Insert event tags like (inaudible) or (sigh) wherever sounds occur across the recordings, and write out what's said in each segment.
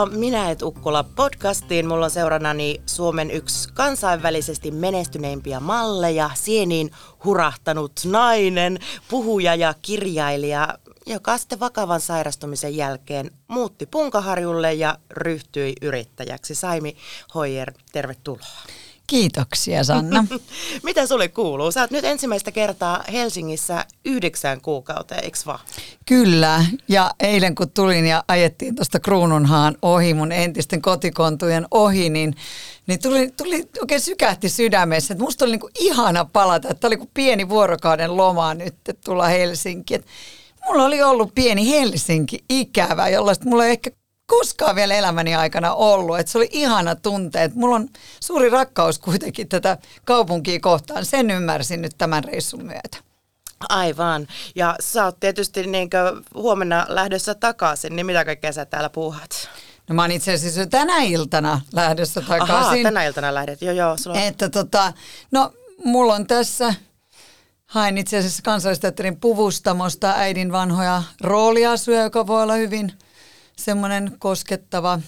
Tervetuloa Minä et Ukkola podcastiin. Mulla on seurannani Suomen yksi kansainvälisesti menestyneimpiä malleja, sieniin hurahtanut nainen, puhuja ja kirjailija, joka sitten vakavan sairastumisen jälkeen muutti Punkaharjulle ja ryhtyi yrittäjäksi. Saimi Hoyer, tervetuloa. Kiitoksia Sanna. (laughs) Mitä sulle kuuluu? Sä oot nyt ensimmäistä kertaa Helsingissä yhdeksän kuukauteen, eikö vaan? Kyllä, ja eilen kun tulin ja ajettiin tuosta Kruununhaan ohi, mun entisten kotikontujen ohi, niin, niin tuli, tuli oikein sykähti sydämessä, että musta oli niinku ihana palata, että oli kuin pieni vuorokauden loma nyt, että tulla Helsinkiin. Mulla oli ollut pieni Helsinki ikävä, jollaista mulla ei ehkä koskaan vielä elämäni aikana ollut. Että se oli ihana tunteet. Mulla on suuri rakkaus kuitenkin tätä kaupunkia kohtaan. Sen ymmärsin nyt tämän reissun myötä. Aivan. Ja sä oot tietysti niin huomenna lähdössä takaisin, niin mitä kaikkea sä täällä puuhat? No mä oon itse asiassa jo tänä iltana lähdössä takaisin. Ahaa, tänä iltana lähdet. Joo, joo. Sulla... Että tota, no mulla on tässä, hain itse asiassa kansallisteatterin puvustamosta äidin vanhoja rooliasuja, joka voi olla hyvin – semmoinen koskettava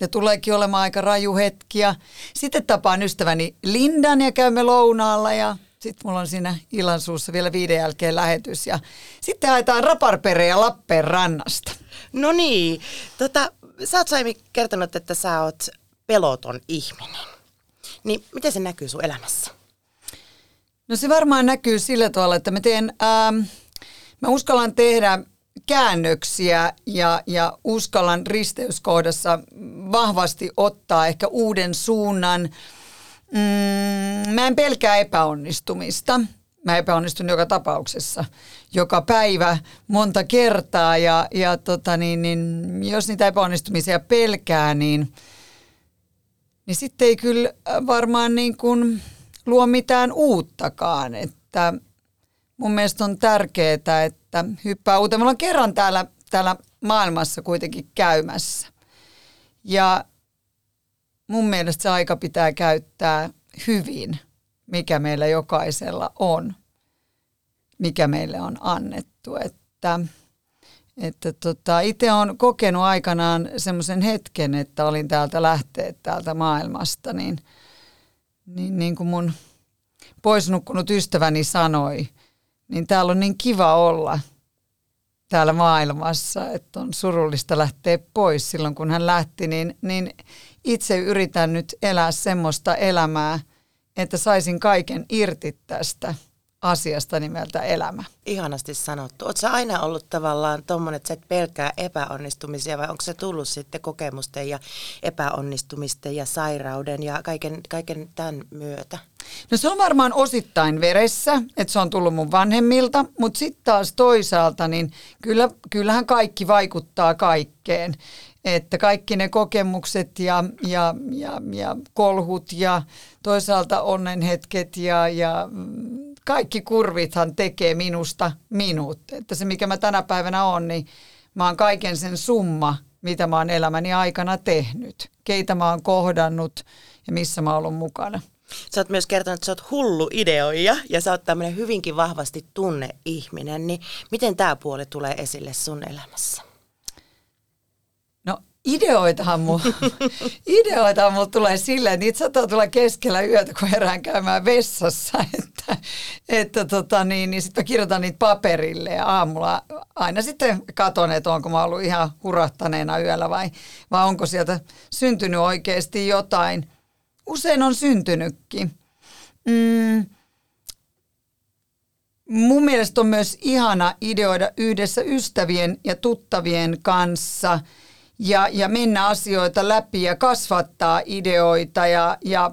ja tuleekin olemaan aika raju hetki. Ja sitten tapaan ystäväni Lindan ja käymme lounaalla ja sitten mulla on siinä illansuussa vielä viiden jälkeen lähetys. Ja sitten haetaan raparpereja Lappeenrannasta. No niin, tota, sä oot Saimi kertonut, että sä oot peloton ihminen. Niin miten se näkyy sun elämässä? No se varmaan näkyy sillä tavalla, että mä teen, ähm, mä uskallan tehdä käännöksiä ja, ja uskallan risteyskohdassa vahvasti ottaa ehkä uuden suunnan. Mm, mä en pelkää epäonnistumista. Mä epäonnistun joka tapauksessa, joka päivä monta kertaa ja, ja tota niin, niin, jos niitä epäonnistumisia pelkää, niin, niin sitten ei kyllä varmaan niin kuin luo mitään uuttakaan. Että mun mielestä on tärkeää, että hyppää uuteen. Me ollaan kerran täällä, täällä maailmassa kuitenkin käymässä. Ja mun mielestä se aika pitää käyttää hyvin, mikä meillä jokaisella on, mikä meille on annettu. Että, että tota, itse olen kokenut aikanaan semmoisen hetken, että olin täältä lähteä täältä maailmasta, niin, niin, niin kuin mun poisnukkunut ystäväni sanoi – niin täällä on niin kiva olla täällä maailmassa, että on surullista lähteä pois silloin, kun hän lähti, niin, niin itse yritän nyt elää semmoista elämää, että saisin kaiken irti tästä asiasta nimeltä elämä. Ihanasti sanottu. Oletko aina ollut tavallaan tuommoinen, että sä et pelkää epäonnistumisia vai onko se tullut sitten kokemusten ja epäonnistumisten ja sairauden ja kaiken, kaiken tämän myötä? No se on varmaan osittain veressä, että se on tullut mun vanhemmilta, mutta sitten taas toisaalta, niin kyllä, kyllähän kaikki vaikuttaa kaikkeen. Että kaikki ne kokemukset ja, ja, ja, ja kolhut ja toisaalta onnenhetket ja, ja kaikki kurvithan tekee minusta minut. Että se mikä mä tänä päivänä on, niin mä oon kaiken sen summa, mitä mä oon elämäni aikana tehnyt. Keitä mä oon kohdannut ja missä mä oon ollut mukana. Sä oot myös kertonut, että sä oot hullu ideoija ja sä oot tämmöinen hyvinkin vahvasti tunneihminen, niin miten tämä puoli tulee esille sun elämässä? Ideoitahan mulla, (laughs) ideoitahan mulla tulee silleen, että niitä saattaa tulla keskellä yötä, kun herään käymään vessassa, (laughs) että, että tota niin, niin sitten kirjoitan niitä paperille ja aamulla aina sitten katon, että onko mä ollut ihan hurahtaneena yöllä vai, vai onko sieltä syntynyt oikeasti jotain – usein on syntynytkin. Mm, mun mielestä on myös ihana ideoida yhdessä ystävien ja tuttavien kanssa ja, ja mennä asioita läpi ja kasvattaa ideoita ja, ja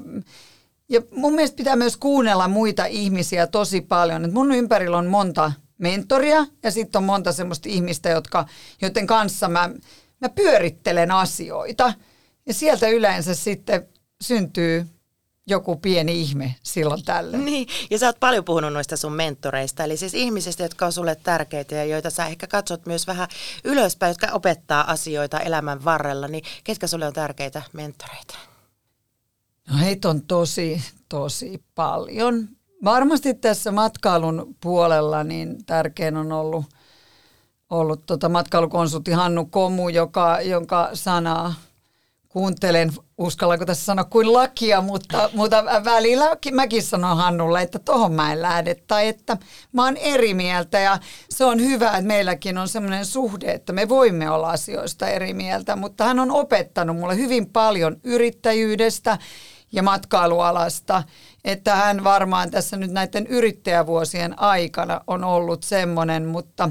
ja mun mielestä pitää myös kuunnella muita ihmisiä tosi paljon. Et mun ympärillä on monta mentoria ja sitten on monta semmoista ihmistä, jotka, joiden kanssa mä, mä pyörittelen asioita – Ja sieltä yleensä sitten syntyy joku pieni ihme silloin tällä. Niin, ja sä oot paljon puhunut noista sun mentoreista, eli siis ihmisistä, jotka on sulle tärkeitä ja joita sä ehkä katsot myös vähän ylöspäin, jotka opettaa asioita elämän varrella, niin ketkä sulle on tärkeitä mentoreita? No heitä on tosi, tosi paljon. Varmasti tässä matkailun puolella niin tärkein on ollut, ollut tota matkailukonsultti Hannu Komu, joka, jonka sanaa kuuntelen, uskallanko tässä sanoa kuin lakia, mutta, mutta välillä mäkin sanon Hannulle, että tohon mä en lähde tai että mä oon eri mieltä ja se on hyvä, että meilläkin on semmoinen suhde, että me voimme olla asioista eri mieltä, mutta hän on opettanut mulle hyvin paljon yrittäjyydestä ja matkailualasta, että hän varmaan tässä nyt näiden yrittäjävuosien aikana on ollut semmoinen, mutta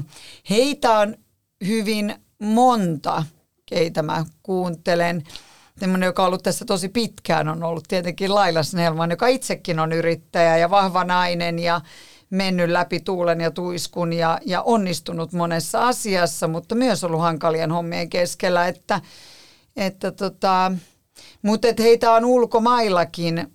heitä on hyvin monta, keitä mä kuuntelen. Semmoinen, joka on ollut tässä tosi pitkään, on ollut tietenkin Laila Snellman, joka itsekin on yrittäjä ja vahva nainen ja mennyt läpi tuulen ja tuiskun ja, ja onnistunut monessa asiassa, mutta myös ollut hankalien hommien keskellä, että, että tota, mutta et heitä on ulkomaillakin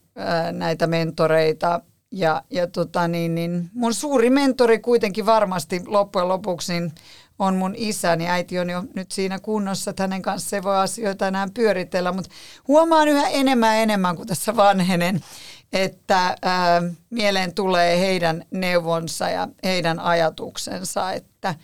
näitä mentoreita. Ja, ja tota niin, niin mun suuri mentori kuitenkin varmasti loppujen lopuksi niin on mun isäni. Äiti on jo nyt siinä kunnossa, että hänen kanssa ei voi asioita enää pyöritellä, mutta huomaan yhä enemmän ja enemmän, kuin tässä vanhenen, että ää, mieleen tulee heidän neuvonsa ja heidän ajatuksensa, että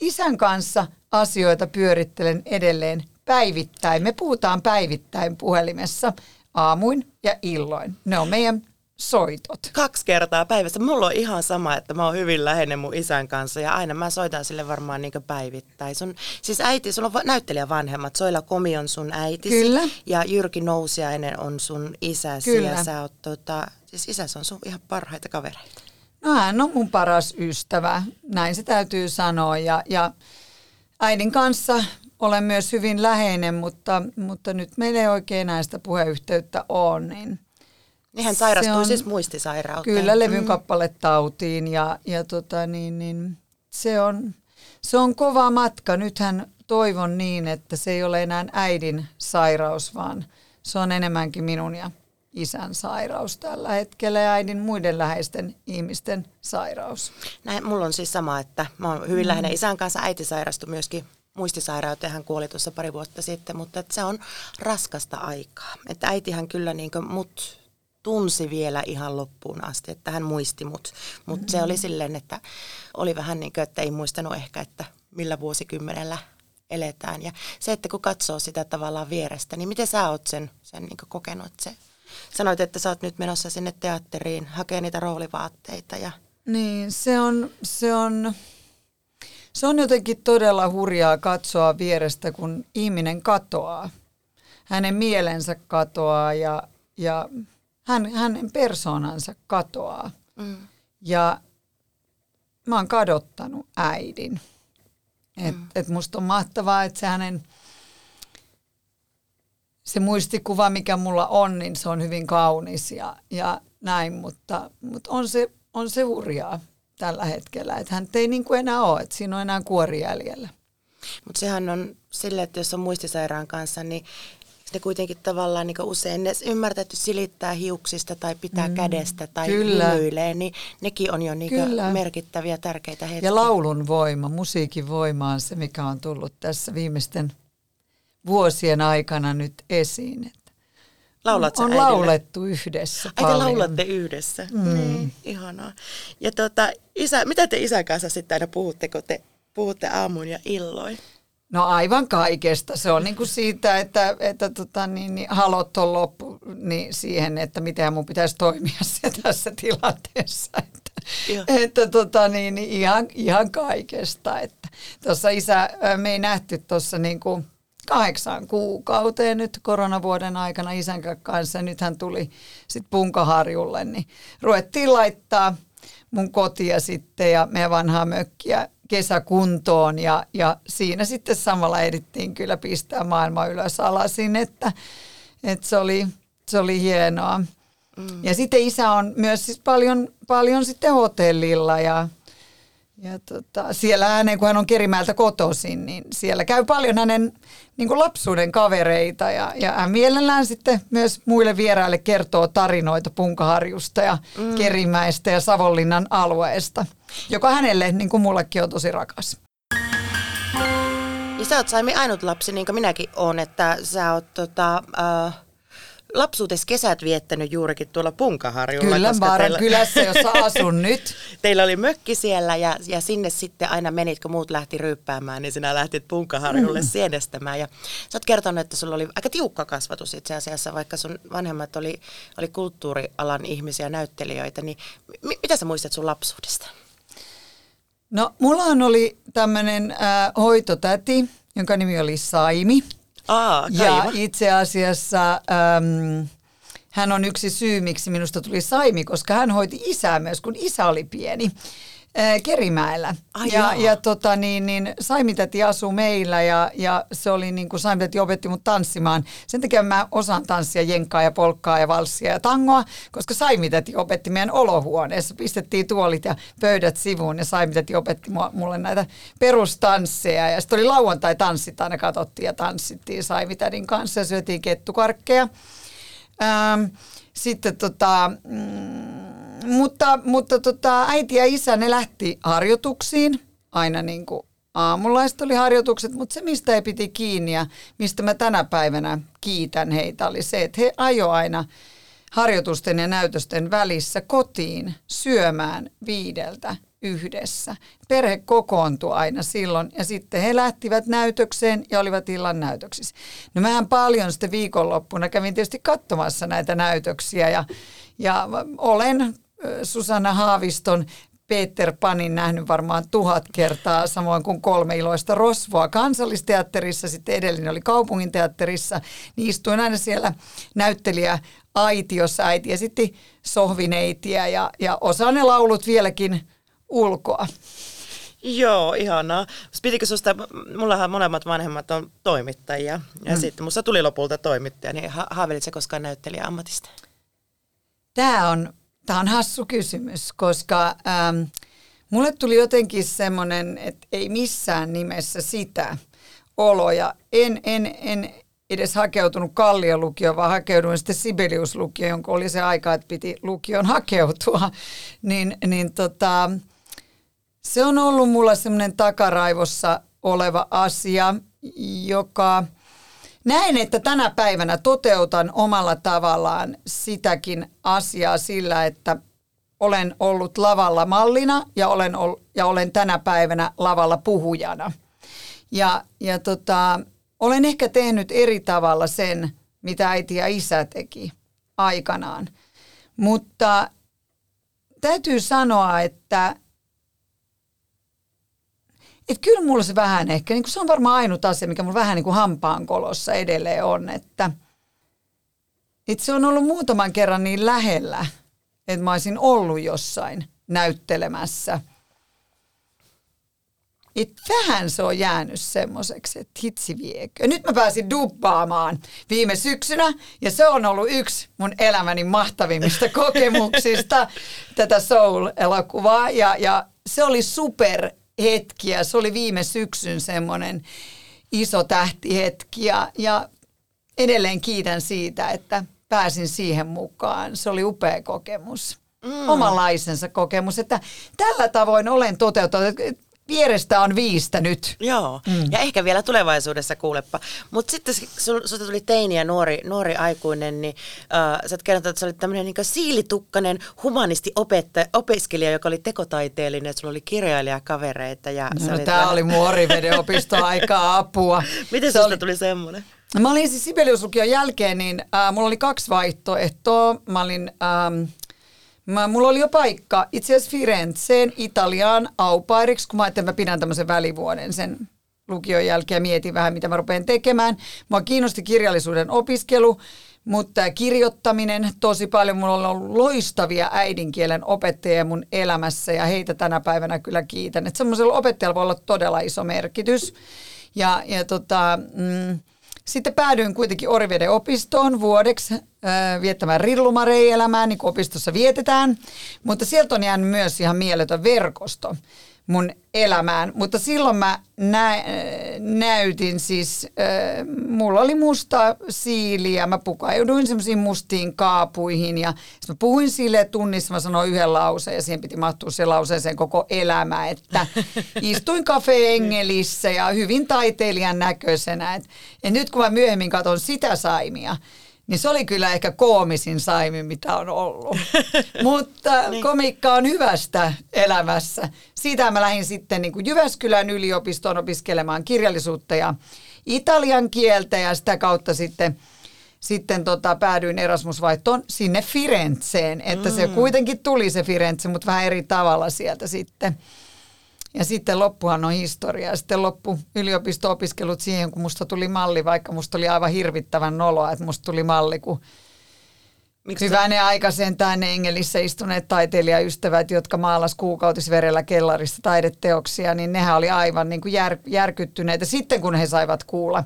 isän kanssa asioita pyörittelen edelleen päivittäin. Me puhutaan päivittäin puhelimessa aamuin ja illoin. Ne on meidän soitot. Kaksi kertaa päivässä. Mulla on ihan sama, että mä oon hyvin läheinen mun isän kanssa ja aina mä soitan sille varmaan niin päivittäin. Sun, siis äiti, sulla on näyttelijä vanhemmat. Soila Komi on sun äitisi Kyllä. ja Jyrki Nousiainen on sun isäsi Kyllä. ja sä oot tota, siis isäsi on sun ihan parhaita kavereita. No hän on mun paras ystävä, näin se täytyy sanoa. Ja, ja äidin kanssa olen myös hyvin läheinen, mutta, mutta nyt meillä ei oikein enää sitä puheyhteyttä ole. Niin Niin hän sairastui on- siis muistisairauteen. kyllä levyn kappaletautiin ja, ja tota niin, niin se, on, se on kova matka. Nythän toivon niin, että se ei ole enää äidin sairaus, vaan se on enemmänkin minun ja isän sairaus tällä hetkellä ja äidin muiden läheisten ihmisten sairaus. Näin, mulla on siis sama, että mä oon hyvin läheinen isän kanssa. Äiti sairastui myöskin muistisairauteen, hän kuoli tuossa pari vuotta sitten, mutta että se on raskasta aikaa. Että äitihän kyllä niin mut tunsi vielä ihan loppuun asti, että hän muisti mut. Mutta mm-hmm. se oli silleen, että oli vähän niin kuin, että ei muistanut ehkä, että millä vuosikymmenellä eletään. Ja se, että kun katsoo sitä tavallaan vierestä, niin miten sä oot sen, sen niin kokenut? Se, sanoit, että sä oot nyt menossa sinne teatteriin, hakee niitä roolivaatteita ja Niin, se on, se on, se on jotenkin todella hurjaa katsoa vierestä, kun ihminen katoaa. Hänen mielensä katoaa ja, ja hän, hänen persoonansa katoaa. mm. Ja mä oon kadottanut äidin. Et, mm. et musta on mahtavaa, että se hänen se muistikuva, mikä mulla on, niin se on hyvin kaunis ja, ja näin, mutta, mutta on, se, on se hurjaa tällä hetkellä, että hän ei niin kuin enää ole, että siinä on enää kuori jäljellä. Mutta sehän on sille, että jos on muistisairaan kanssa, niin ne kuitenkin tavallaan niin usein ne ymmärtäty silittää hiuksista tai pitää mm, kädestä tai kyllä. hymyilee, niin nekin on jo niin Kyllä. merkittäviä, tärkeitä hetkiä. Ja laulun voima, musiikin voima on se, mikä on tullut tässä viimeisten vuosien aikana nyt esiin. Että Laulat sä on äidille? laulettu yhdessä Ai te paljon. laulatte yhdessä. Mm. Niin, ihanaa. Ja tota, isä, mitä te isän kanssa sitten aina puhutte, kun te puhutte aamun ja illoin? No aivan kaikesta. Se on niin kuin siitä, että, että tota, niin, niin, halot on loppu niin siihen, että miten mun pitäisi toimia (laughs) se tässä tilanteessa. Että, Joo. että tota, niin, niin, ihan, ihan kaikesta. Että tuossa isä, me ei nähty tuossa niin kuin kahdeksan kuukauteen nyt koronavuoden aikana isän kanssa. Nyt hän tuli sitten Punkaharjulle, niin ruvettiin laittaa mun kotia sitten ja meidän vanhaa mökkiä kesäkuntoon ja, ja siinä sitten samalla edittiin kyllä pistää maailma ylös alasin, että, että se, oli, se oli hienoa. Mm. Ja sitten isä on myös siis paljon, paljon sitten hotellilla ja, ja tota, siellä hänen, kun hän on Kerimäeltä kotoisin, niin siellä käy paljon hänen niin kuin lapsuuden kavereita ja, ja hän mielellään sitten myös muille vieraille kertoo tarinoita Punkaharjusta ja mm. Kerimäestä ja Savonlinnan alueesta, joka hänelle, niin kuin mullekin, on tosi rakas. Ja sä oot Saimi ainut lapsi, niin kuin minäkin olen, että sä oot tota, äh, lapsuutes kesät viettänyt juurikin tuolla Punkaharjulla. Kyllä, Vaaran teillä, kylässä, jossa (laughs) asun nyt. Teillä oli mökki siellä ja, ja sinne sitten aina menit, kun muut lähti ryyppäämään, niin sinä lähtit Punkaharjulle mm. sienestämään. Ja sä oot kertonut, että sulla oli aika tiukka kasvatus itse asiassa, vaikka sun vanhemmat oli, oli kulttuurialan ihmisiä, näyttelijöitä. Niin m- mitä sä muistat sun lapsuudesta? No, mullahan oli tämmöinen äh, hoitotäti, jonka nimi oli Saimi. Aa, ja itse asiassa äm, hän on yksi syy, miksi minusta tuli Saimi, koska hän hoiti isää myös, kun isä oli pieni. Kerimäellä. Ai ja, ja tota, niin, niin Saimitäti asuu meillä ja, ja se oli niin kuin Saimitäti opetti mut tanssimaan. Sen takia mä osaan tanssia jenkkaa ja polkkaa ja valssia ja tangoa, koska Saimitäti opetti meidän olohuoneessa. Pistettiin tuolit ja pöydät sivuun ja Saimitäti opetti mulle näitä perustansseja. Ja sitten oli lauantai-tanssit aina katsottiin ja tanssittiin Saimitädin kanssa ja syötiin kettukarkkeja. Ähm, sitten tota, mm, mutta, mutta tota, äiti ja isä, ne lähti harjoituksiin aina niin kuin aamulaiset oli harjoitukset, mutta se mistä ei piti kiinni ja mistä mä tänä päivänä kiitän heitä oli se, että he ajo aina harjoitusten ja näytösten välissä kotiin syömään viideltä yhdessä. Perhe kokoontui aina silloin ja sitten he lähtivät näytökseen ja olivat illan näytöksissä. No mähän paljon sitten viikonloppuna kävin tietysti katsomassa näitä näytöksiä ja, ja olen Susanna Haaviston Peter Panin nähnyt varmaan tuhat kertaa, samoin kuin kolme iloista rosvoa kansallisteatterissa, sitten edellinen oli kaupunginteatterissa, niin istuin aina siellä näyttelijä aitiossa, äiti esitti sohvineitiä ja, ja osaan ne laulut vieläkin ulkoa. Joo, ihanaa. Pitikö susta, mullahan molemmat vanhemmat on toimittajia ja mm. sitten musta tuli lopulta toimittaja, niin ha- haavelit koskaan näyttelijä ammatista? Tämä on Tämä on hassu kysymys, koska ähm, mulle tuli jotenkin semmoinen, että ei missään nimessä sitä oloja. En, en, en edes hakeutunut Kalliolukioon, vaan hakeuduin sitten Sibeliuslukioon, jonka oli se aika, että piti lukion (laughs) hakeutua. Niin, niin tota, se on ollut mulla semmoinen takaraivossa oleva asia, joka – Näen, että tänä päivänä toteutan omalla tavallaan sitäkin asiaa sillä, että olen ollut lavalla mallina ja olen, ol, ja olen tänä päivänä lavalla puhujana. Ja, ja tota, olen ehkä tehnyt eri tavalla sen, mitä äiti ja isä teki aikanaan. Mutta täytyy sanoa, että että kyllä mulla se vähän ehkä, niin se on varmaan ainut asia, mikä mulla vähän niin kuin hampaan kolossa edelleen on, että, että se on ollut muutaman kerran niin lähellä, että mä olisin ollut jossain näyttelemässä. Et vähän se on jäänyt semmoiseksi, että hitsi viekö. Nyt mä pääsin dubbaamaan viime syksynä ja se on ollut yksi mun elämäni mahtavimmista kokemuksista (laughs) tätä Soul-elokuvaa ja, ja se oli super hetkiä. Se oli viime syksyn semmoinen iso tähtihetki ja, ja edelleen kiitän siitä, että pääsin siihen mukaan. Se oli upea kokemus. Mm. Omanlaisensa kokemus, että tällä tavoin olen toteuttanut vierestä on viistä nyt. Joo, mm. ja ehkä vielä tulevaisuudessa kuulepa. Mutta sitten sinusta tuli teini ja nuori, nuori aikuinen, niin äh, sä oot kertonut, että sä olit tämmöinen niin siilitukkanen humanisti opiskelija, joka oli tekotaiteellinen, että sulla oli kirjailijakavereita. Ja no, tämä vähän... oli muoriveden opistoaikaa (laughs) apua. Miten sinusta oli... tuli semmoinen? Mä olin siis Sibeliuslukion jälkeen, niin äh, mulla oli kaksi vaihtoehtoa. Mä olin... Ähm, Mä, mulla oli jo paikka itse asiassa Firenzeen Italiaan aupairiksi, kun mä ajattelin, että mä pidän tämmöisen välivuoden sen lukion jälkeen ja mietin vähän, mitä mä rupean tekemään. Mua kiinnosti kirjallisuuden opiskelu, mutta kirjoittaminen tosi paljon. Mulla on ollut loistavia äidinkielen opettajia mun elämässä ja heitä tänä päivänä kyllä kiitän. Että semmoisella opettajalla voi olla todella iso merkitys. Ja, ja tota, mm, sitten päädyin kuitenkin Oriveden opistoon vuodeksi äh, viettämään rillumarei-elämää, niin kuin opistossa vietetään. Mutta sieltä on jäänyt myös ihan mieletön verkosto. Mun elämään. Mutta silloin mä nä- näytin siis, äh, mulla oli musta siiliä, mä pukauduin semmoisiin mustiin kaapuihin ja mä puhuin sille tunnissa, mä sanoin yhden lauseen ja siihen piti mahtua se lauseeseen koko elämä, että (laughs) istuin Cafe Engelissä ja hyvin taiteilijan näköisenä. Et, et nyt kun mä myöhemmin katson sitä saimia, niin se oli kyllä ehkä koomisin saimi, mitä on ollut. (laughs) Mutta niin. komikka on hyvästä elämässä. Siitä mä lähdin sitten niin kuin Jyväskylän yliopistoon opiskelemaan kirjallisuutta ja italian kieltä ja sitä kautta sitten sitten tota, päädyin Erasmusvaihtoon sinne Firenzeen, että mm. se kuitenkin tuli se Firenze, mutta vähän eri tavalla sieltä sitten. Ja sitten loppuhan on historia. Ja sitten loppu yliopisto-opiskelut siihen, kun musta tuli malli, vaikka musta oli aivan hirvittävän noloa, että musta tuli malli, kun Miksi Hyvänen aika sentään ne Engelissä istuneet taiteilijaystävät, jotka maalas kuukautisverellä kellarista taideteoksia, niin nehän oli aivan niin kuin jär, järkyttyneitä sitten, kun he saivat kuulla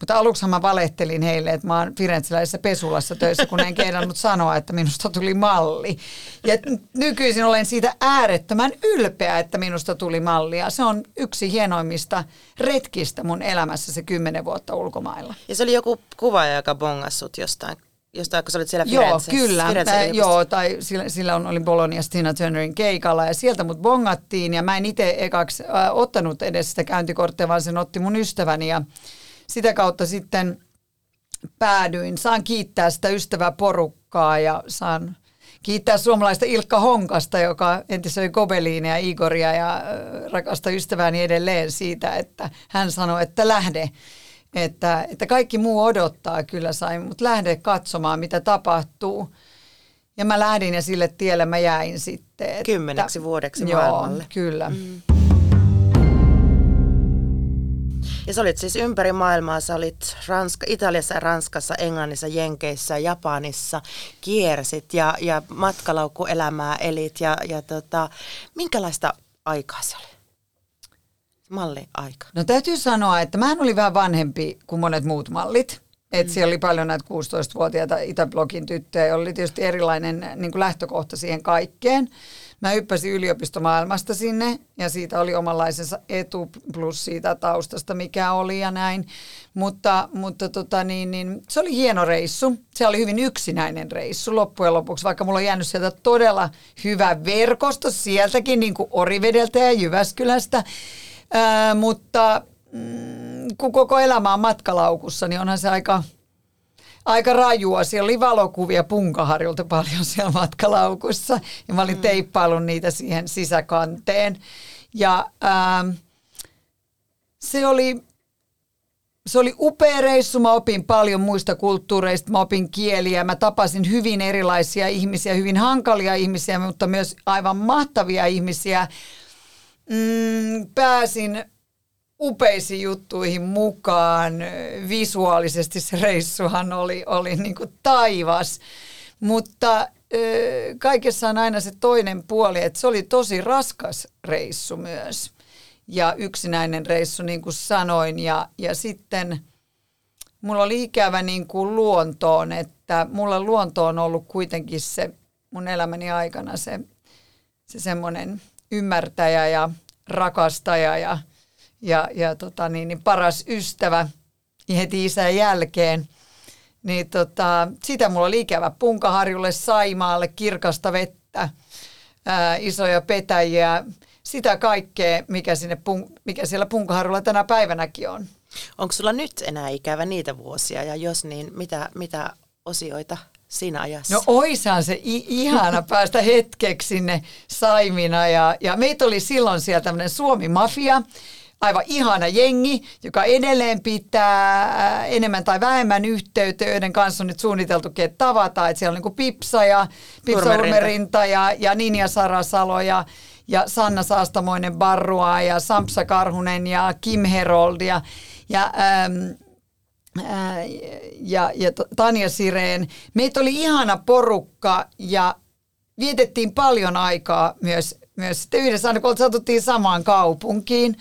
mutta aluksi mä valehtelin heille, että mä oon Firenzeläisessä pesulassa töissä, kun en kehdannut sanoa, että minusta tuli malli. Ja nykyisin olen siitä äärettömän ylpeä, että minusta tuli malli. Ja se on yksi hienoimmista retkistä mun elämässä se kymmenen vuotta ulkomailla. Ja se oli joku kuvaaja, joka bongassut jostain jostain, kun sä olit siellä Firenzessä. Joo, kyllä. Mä, joo, tai sillä, sillä on, oli Bologna Tina Turnerin keikalla ja sieltä mut bongattiin ja mä en itse ekaksi äh, ottanut edes sitä käyntikorttia, vaan sen otti mun ystäväni ja sitä kautta sitten päädyin. Saan kiittää sitä ystäväporukkaa ja saan kiittää suomalaista Ilkka Honkasta, joka entisöi Gobeliinia ja Igoria ja rakasta ystävääni edelleen siitä, että hän sanoi, että lähde. Että, että kaikki muu odottaa kyllä sai, mutta lähde katsomaan, mitä tapahtuu. Ja mä lähdin ja sille tielle mä jäin sitten. Että, Kymmeneksi vuodeksi joo, maailmalle. kyllä. Mm. Ja sä olit siis ympäri maailmaa, sä olit Ranska, Italiassa Ranskassa, Englannissa, Jenkeissä, Japanissa, kiersit ja, ja matkalaukkuelämää elit ja, ja tota, minkälaista aikaa se oli? Malli-aika. No täytyy sanoa, että mä olin vähän vanhempi kuin monet muut mallit. Että mm. siellä oli paljon näitä 16-vuotiaita Itäblogin tyttöjä, joilla oli tietysti erilainen niin kuin lähtökohta siihen kaikkeen. Mä hyppäsin yliopistomaailmasta sinne ja siitä oli omanlaisensa etu plus siitä taustasta, mikä oli ja näin. Mutta, mutta tota niin, niin, se oli hieno reissu. Se oli hyvin yksinäinen reissu loppujen lopuksi, vaikka mulla on jäänyt sieltä todella hyvä verkosto sieltäkin, niin kuin Orivedeltä ja Jyväskylästä. Ää, mutta mm, kun koko elämä on matkalaukussa, niin onhan se aika aika rajua. Siellä oli valokuvia Punkaharjulta paljon siellä matkalaukussa ja mä olin mm. teippaillut niitä siihen sisäkanteen. Ja ähm, se oli, se oli upea reissu. Mä opin paljon muista kulttuureista, mä opin kieliä, mä tapasin hyvin erilaisia ihmisiä, hyvin hankalia ihmisiä, mutta myös aivan mahtavia ihmisiä. Mm, pääsin upeisiin juttuihin mukaan. Visuaalisesti se reissuhan oli, oli niin kuin taivas, mutta kaikessa on aina se toinen puoli, että se oli tosi raskas reissu myös ja yksinäinen reissu, niin kuin sanoin. Ja, ja sitten mulla oli ikävä niin kuin luontoon, että mulla luonto on ollut kuitenkin se mun elämäni aikana se, se semmoinen ymmärtäjä ja rakastaja ja – ja, ja tota, niin, niin paras ystävä heti isän jälkeen. Niin tota, sitä mulla oli ikävä Punkaharjulle, Saimaalle, kirkasta vettä, ää, isoja petäjiä, sitä kaikkea, mikä, sinne, mikä siellä Punkaharjulla tänä päivänäkin on. Onko sulla nyt enää ikävä niitä vuosia ja jos niin, mitä, mitä osioita siinä ajassa? No oisaan se i- ihana (laughs) päästä hetkeksi sinne Saimina ja, ja meitä oli silloin siellä tämmöinen Suomi-mafia, aivan ihana jengi, joka edelleen pitää äh, enemmän tai vähemmän yhteyttä, joiden kanssa on nyt suunniteltukin, että tavataan. Että siellä on niin Pipsa ja Pipsa Urmerinta ja, ja Ninja Sarasalo ja, ja Sanna Saastamoinen Barrua ja Sampsa Karhunen ja Kim Herold ja, ja ähm, äh, ja, ja Tanja Sireen. Meitä oli ihana porukka ja vietettiin paljon aikaa myös, myös sitten yhdessä, aina kun satuttiin samaan kaupunkiin.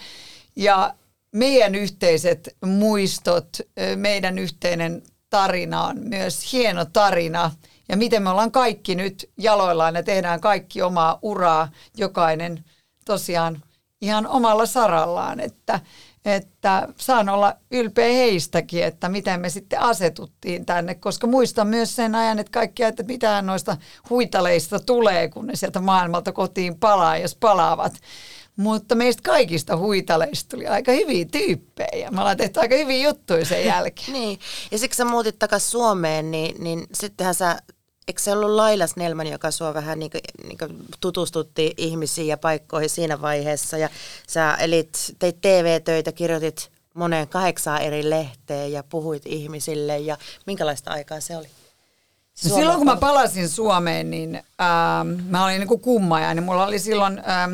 Ja meidän yhteiset muistot, meidän yhteinen tarina on myös hieno tarina. Ja miten me ollaan kaikki nyt jaloillaan ja tehdään kaikki omaa uraa, jokainen tosiaan ihan omalla sarallaan, että, että saan olla ylpeä heistäkin, että miten me sitten asetuttiin tänne, koska muistan myös sen ajan, että kaikkia, että mitään noista huitaleista tulee, kun ne sieltä maailmalta kotiin palaa, jos palaavat. Mutta meistä kaikista huitaleista tuli aika hyviä tyyppejä. Me ollaan tehty aika hyviä juttuja sen jälkeen. (laughs) niin, ja siksi sä muutit takaisin Suomeen, niin, niin sittenhän sä eikö se ollut Laila Snellman, joka sua vähän niin kuin, niin kuin tutustutti ihmisiin ja paikkoihin siinä vaiheessa. Ja sä elit, teit TV-töitä, kirjoitit moneen kahdeksaan eri lehteen ja puhuit ihmisille. Ja minkälaista aikaa se oli? No silloin kun mä palasin Suomeen, niin ähm, mä olin niin kuin kummaja, niin mulla oli silloin... Ähm,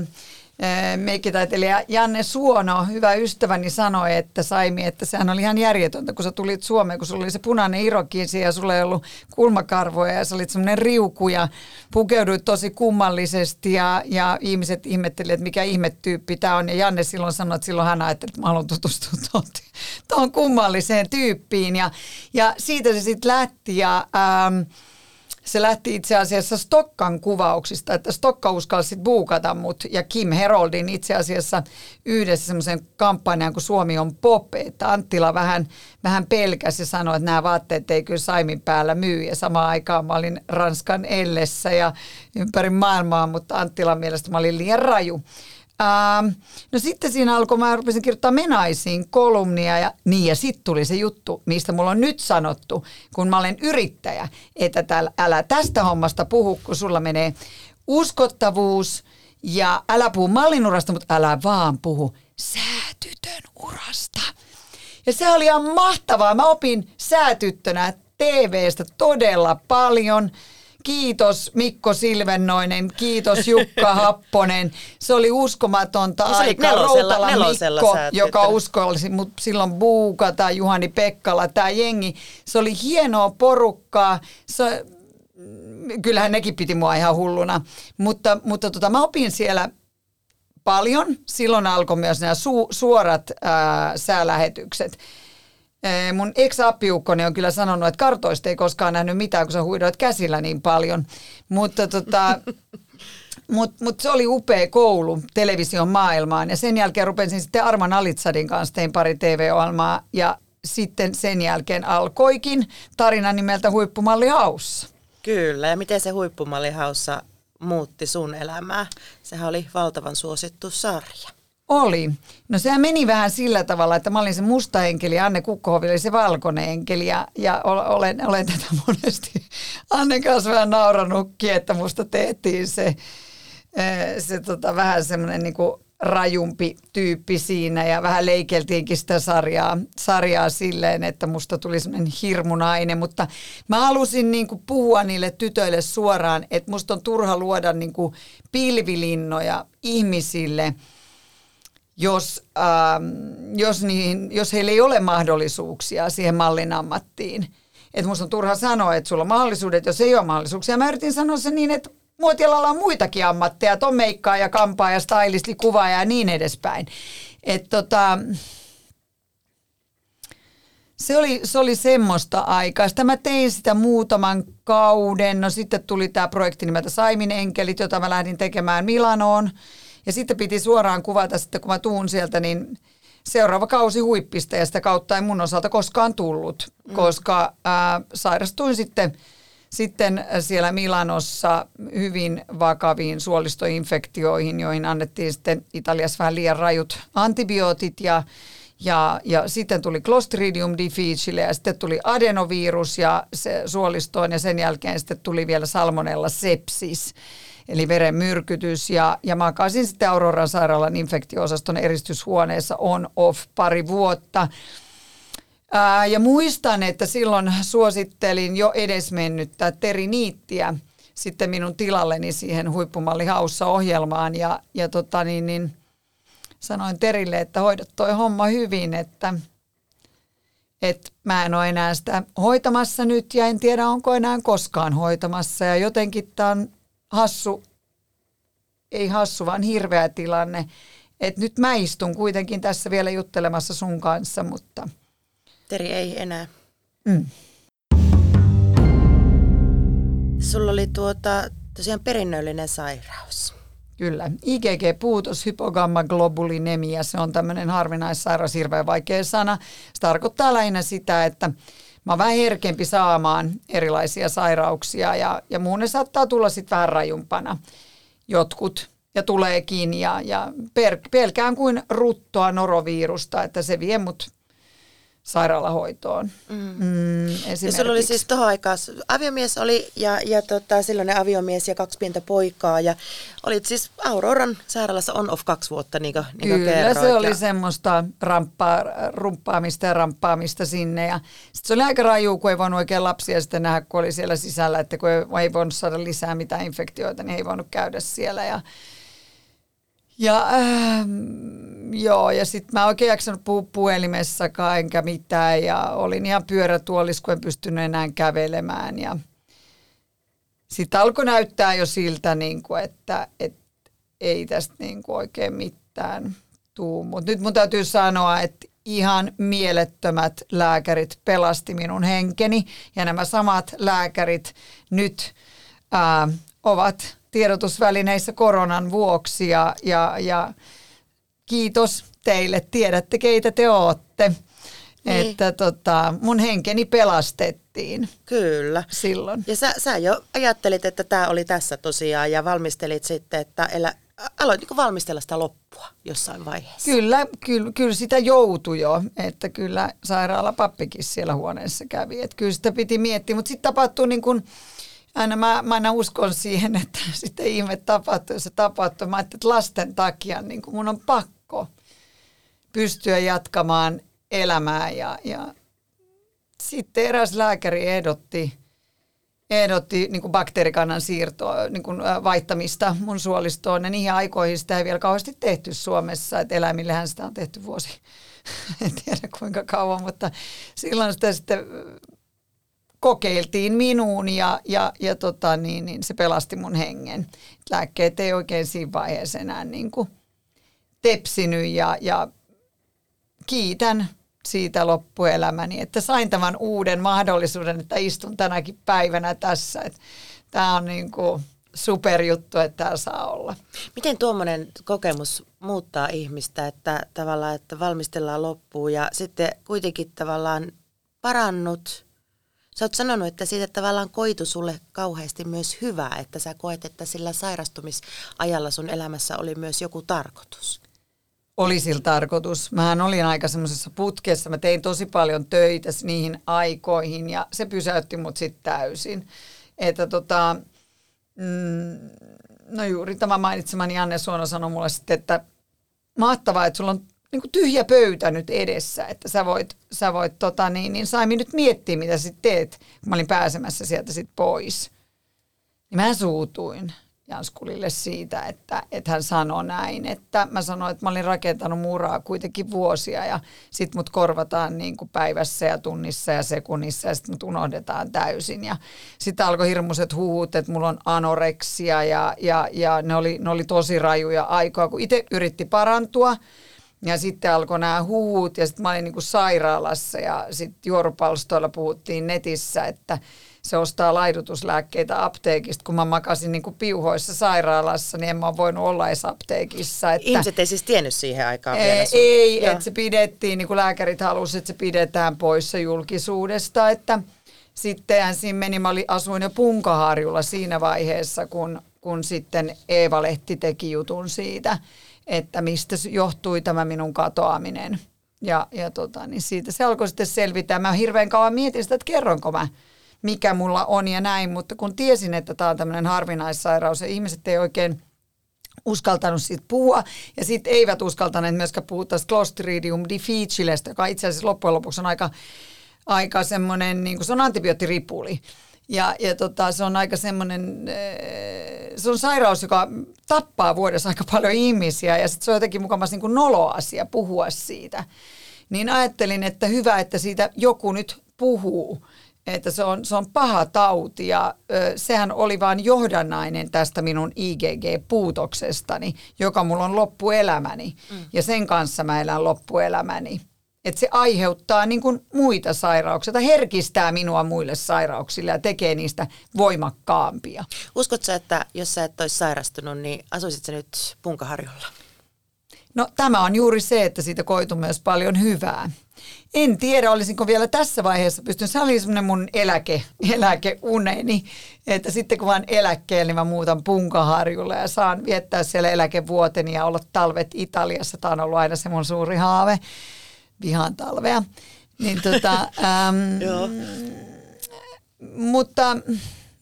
meikkitaiteilija Janne Suono, hyvä ystäväni, sanoi, että Saimi, että sehän oli ihan järjetöntä, kun sä tulit Suomeen, kun sulla oli se punainen irokiisi ja sulla ei ollut kulmakarvoja ja sä olit semmoinen riuku ja pukeuduit tosi kummallisesti ja, ja ihmiset ihmettelivat, että mikä ihmetyyppi tämä on. Ja Janne silloin sanoi, että silloin hän ajatteli, että mä haluan tutustua tuohon kummalliseen tyyppiin ja, ja siitä se sitten lähti ja... Ähm, se lähti itse asiassa Stokkan kuvauksista, että Stokka uskalsi buukata mut ja Kim Heroldin itse asiassa yhdessä semmoisen kampanjan, kun Suomi on pop, että Anttila vähän, vähän pelkäsi ja sanoi, että nämä vaatteet ei kyllä Saimin päällä myy ja samaan aikaan mä olin Ranskan ellessä ja ympäri maailmaa, mutta Anttilan mielestä mä olin liian raju. Ähm, no sitten siinä alkoi, mä rupesin kirjoittaa menaisiin kolumnia ja niin ja sitten tuli se juttu, mistä mulla on nyt sanottu, kun mä olen yrittäjä, että täällä, älä tästä hommasta puhu, kun sulla menee uskottavuus ja älä puhu mallinurasta, mutta älä vaan puhu säätytön urasta. Ja se oli ihan mahtavaa. Mä opin säätyttönä TVstä todella paljon – Kiitos Mikko Silvennoinen, kiitos Jukka (laughs) Happonen. Se oli uskomatonta no, se aikaa. Routala Mikko, joka uskolsi mut silloin Buukata, Juhani Pekkala, tämä jengi. Se oli hienoa porukkaa. Se, kyllähän nekin piti mua ihan hulluna. Mutta, mutta tota, mä opin siellä paljon. Silloin alkoi myös nämä su, suorat ää, säälähetykset. Mun ex-appiukkoni on kyllä sanonut, että kartoista ei koskaan nähnyt mitään, kun sä huidoit käsillä niin paljon. Mutta tota, (laughs) Mutta mut se oli upea koulu television maailmaan ja sen jälkeen rupesin sitten Arman Alitsadin kanssa, tein pari TV-ohjelmaa ja sitten sen jälkeen alkoikin tarina nimeltä Huippumalli Haussa. Kyllä, ja miten se Huippumalli Haussa muutti sun elämää? Sehän oli valtavan suosittu sarja. Oli. No sehän meni vähän sillä tavalla, että mä olin se musta enkeli, Anne Kukkohovi oli se valkoinen enkeli ja, ja olen, olen tätä monesti (laughs) Anne kanssa vähän nauranutkin, että musta tehtiin se, se tota, vähän semmoinen niin rajumpi tyyppi siinä ja vähän leikeltiinkin sitä sarjaa, sarjaa silleen, että musta tuli semmoinen hirmunainen, mutta mä halusin niin kuin puhua niille tytöille suoraan, että musta on turha luoda niin kuin pilvilinnoja ihmisille – jos, ähm, jos, niin, jos heillä ei ole mahdollisuuksia siihen mallin ammattiin. Että musta on turha sanoa, että sulla on mahdollisuudet, jos ei ole mahdollisuuksia. Mä yritin sanoa se niin, että muotialalla on muitakin ammatteja, että on kampaa ja stylisti, kuvaa ja niin edespäin. Että tota, se oli, se oli semmoista aikaa. Sitten mä tein sitä muutaman kauden. No sitten tuli tämä projekti nimeltä Saimin enkelit, jota mä lähdin tekemään Milanoon. Ja sitten piti suoraan kuvata, sitten kun mä tuun sieltä, niin seuraava kausi huippista ja sitä kautta ei mun osalta koskaan tullut, mm. koska ää, sairastuin sitten, sitten siellä Milanossa hyvin vakaviin suolistoinfektioihin, joihin annettiin sitten Italiassa vähän liian rajut antibiootit ja ja, ja sitten tuli Clostridium difficile ja sitten tuli adenovirus ja se suolistoon ja sen jälkeen sitten tuli vielä salmonella sepsis eli verenmyrkytys. Ja, ja makasin sitten Auroran sairaalan infektioosaston eristyshuoneessa on off pari vuotta. Ää, ja muistan, että silloin suosittelin jo edesmennyttä Teri Niittiä sitten minun tilalleni siihen huippumallihaussa ohjelmaan ja, ja tota niin, niin, sanoin Terille, että hoida toi homma hyvin, että, että mä en ole enää sitä hoitamassa nyt ja en tiedä onko enää koskaan hoitamassa ja jotenkin tämä on hassu, ei hassu, vaan hirveä tilanne. että nyt mä istun kuitenkin tässä vielä juttelemassa sun kanssa, mutta... Teri ei enää. Mm. Sulla oli tuota, tosiaan perinnöllinen sairaus. Kyllä. IgG-puutos, hypogammaglobulinemia, se on tämmöinen harvinaissairaus, hirveän vaikea sana. Se tarkoittaa lähinnä sitä, että mä oon vähän herkempi saamaan erilaisia sairauksia ja, ja muun ne saattaa tulla sitten vähän rajumpana jotkut ja tuleekin ja, ja per, pelkään kuin ruttoa norovirusta, että se vie mut sairaalahoitoon. Mm. Mm, ja sulla oli siis tuohon aikaan, aviomies oli ja, ja tota, silloinen aviomies ja kaksi pientä poikaa ja olit siis Auroran sairaalassa on-off kaksi vuotta niin kuin, niin Kyllä, kerroit, se oli ja... semmoista ramppaa, rumppaamista ja ramppaamista sinne ja sitten se oli aika raju, kun ei voinut oikein lapsia sitten nähdä, kun oli siellä sisällä, että kun ei, ei voinut saada lisää mitään infektioita, niin ei voinut käydä siellä ja ja äh, joo, ja sitten mä oikein jaksanut puhua puhelimessakaan enkä mitään ja olin ihan pyörätuolis, kun en pystynyt enää kävelemään ja sitten alkoi näyttää jo siltä, niin kuin, että, että ei tästä niin kuin oikein mitään tuu. Mutta nyt mun täytyy sanoa, että ihan mielettömät lääkärit pelasti minun henkeni ja nämä samat lääkärit nyt ää, ovat tiedotusvälineissä koronan vuoksi ja, ja, ja kiitos teille, tiedätte keitä te ootte. Niin. Että tota, mun henkeni pelastettiin. Kyllä. Silloin. Ja sä, sä jo ajattelit, että tämä oli tässä tosiaan ja valmistelit sitten, että elä, aloitiko valmistella sitä loppua jossain vaiheessa? Kyllä, kyllä, kyllä sitä joutui jo, että kyllä sairaalapappikin siellä huoneessa kävi. Että kyllä sitä piti miettiä, mutta sitten tapahtui niin kuin, aina mä, mä aina uskon siihen, että (laughs) sitten ihme tapahtuu, se tapahtuu. Mä että lasten takia niin mun on pakko pystyä jatkamaan elämää ja, ja sitten eräs lääkäri ehdotti, ehdotti niin kuin bakteerikannan siirtoa, niin kuin vaihtamista mun suolistoon. Ja niihin aikoihin sitä ei vielä kauheasti tehty Suomessa, että eläimillähän sitä on tehty vuosi, (laughs) en tiedä kuinka kauan, mutta silloin sitä sitten kokeiltiin minuun ja, ja, ja tota, niin, niin se pelasti mun hengen. Lääkkeet ei oikein siinä vaiheessa enää niin kuin tepsinyt ja, ja kiitän siitä loppuelämäni, että sain tämän uuden mahdollisuuden, että istun tänäkin päivänä tässä. Tämä on niin kuin superjuttu, että tämä saa olla. Miten tuommoinen kokemus muuttaa ihmistä, että tavallaan, että valmistellaan loppuun ja sitten kuitenkin tavallaan parannut – Sä oot sanonut, että siitä tavallaan koitu sulle kauheasti myös hyvää, että sä koet, että sillä sairastumisajalla sun elämässä oli myös joku tarkoitus. Oli sillä tarkoitus. Mähän olin aika semmoisessa putkessa. Mä tein tosi paljon töitä niihin aikoihin ja se pysäytti mut sitten täysin. Että tota, mm, no juuri tämä mainitsemani Janne Suona sanoi mulle sitten, että mahtavaa, että sulla on niin kuin tyhjä pöytä nyt edessä, että sä voit, sä voit tota niin, niin Saimi nyt miettiä, mitä sä teet, kun mä olin pääsemässä sieltä sit pois. Niin mä suutuin Janskulille siitä, että, että hän sanoi näin, että mä sanoin, että mä olin rakentanut muraa kuitenkin vuosia ja sit mut korvataan niin kuin päivässä ja tunnissa ja sekunnissa ja sit mut unohdetaan täysin ja sitten alkoi hirmuiset huut, että mulla on anoreksia ja, ja, ja ne, oli, ne oli tosi rajuja aikaa, kun itse yritti parantua, ja sitten alkoi nämä huhut ja sitten mä olin niin kuin sairaalassa ja sitten juoropalstoilla puhuttiin netissä, että se ostaa laidutuslääkkeitä apteekista, kun mä makasin niin kuin piuhoissa sairaalassa, niin en mä voinut olla edes apteekissa. Että Ihmiset ei siis tiennyt siihen aikaan ei, vielä sun. Ei, että se pidettiin, niin kuin lääkärit halusivat, että se pidetään poissa julkisuudesta, että sittenhän siinä meni, mä asuin jo Punkaharjulla siinä vaiheessa, kun, kun sitten Eeva-lehti teki jutun siitä, että mistä johtui tämä minun katoaminen. Ja, ja tota, niin siitä se alkoi sitten selvitä. Mä hirveän kauan mietin sitä, että kerronko mä, mikä mulla on ja näin, mutta kun tiesin, että tämä on tämmöinen harvinaissairaus ja ihmiset ei oikein uskaltanut siitä puhua, ja sitten eivät uskaltaneet myöskään puhua tästä Clostridium difficilestä, joka itse asiassa loppujen lopuksi on aika, aika semmoinen, niin kuin se on antibioottiripuli. Ja, ja tota, se on aika semmoinen, eh, se on sairaus, joka tappaa vuodessa aika paljon ihmisiä ja sitten se on jotenkin mukavasti niin kuin nolo-asia puhua siitä. Niin ajattelin, että hyvä, että siitä joku nyt puhuu, että se on, se on paha tauti ja ö, sehän oli vain johdannainen tästä minun IgG-puutoksestani, joka mulla on loppuelämäni mm. ja sen kanssa mä elän loppuelämäni. Että se aiheuttaa niin kuin muita sairauksia tai herkistää minua muille sairauksille ja tekee niistä voimakkaampia. Uskotko että jos sä et olisi sairastunut, niin asuisit sä nyt Punkaharjulla? No tämä on juuri se, että siitä koituu myös paljon hyvää. En tiedä, olisinko vielä tässä vaiheessa pystynyt. Se oli semmoinen mun eläke, eläkeuneni, että sitten kun vaan eläkkeelle, niin mä muutan Punkaharjulle ja saan viettää siellä eläkevuoteni ja olla talvet Italiassa. Tämä on ollut aina se mun suuri haave. Vihaan talvea. Niin tota, (laughs) äm, Joo. mutta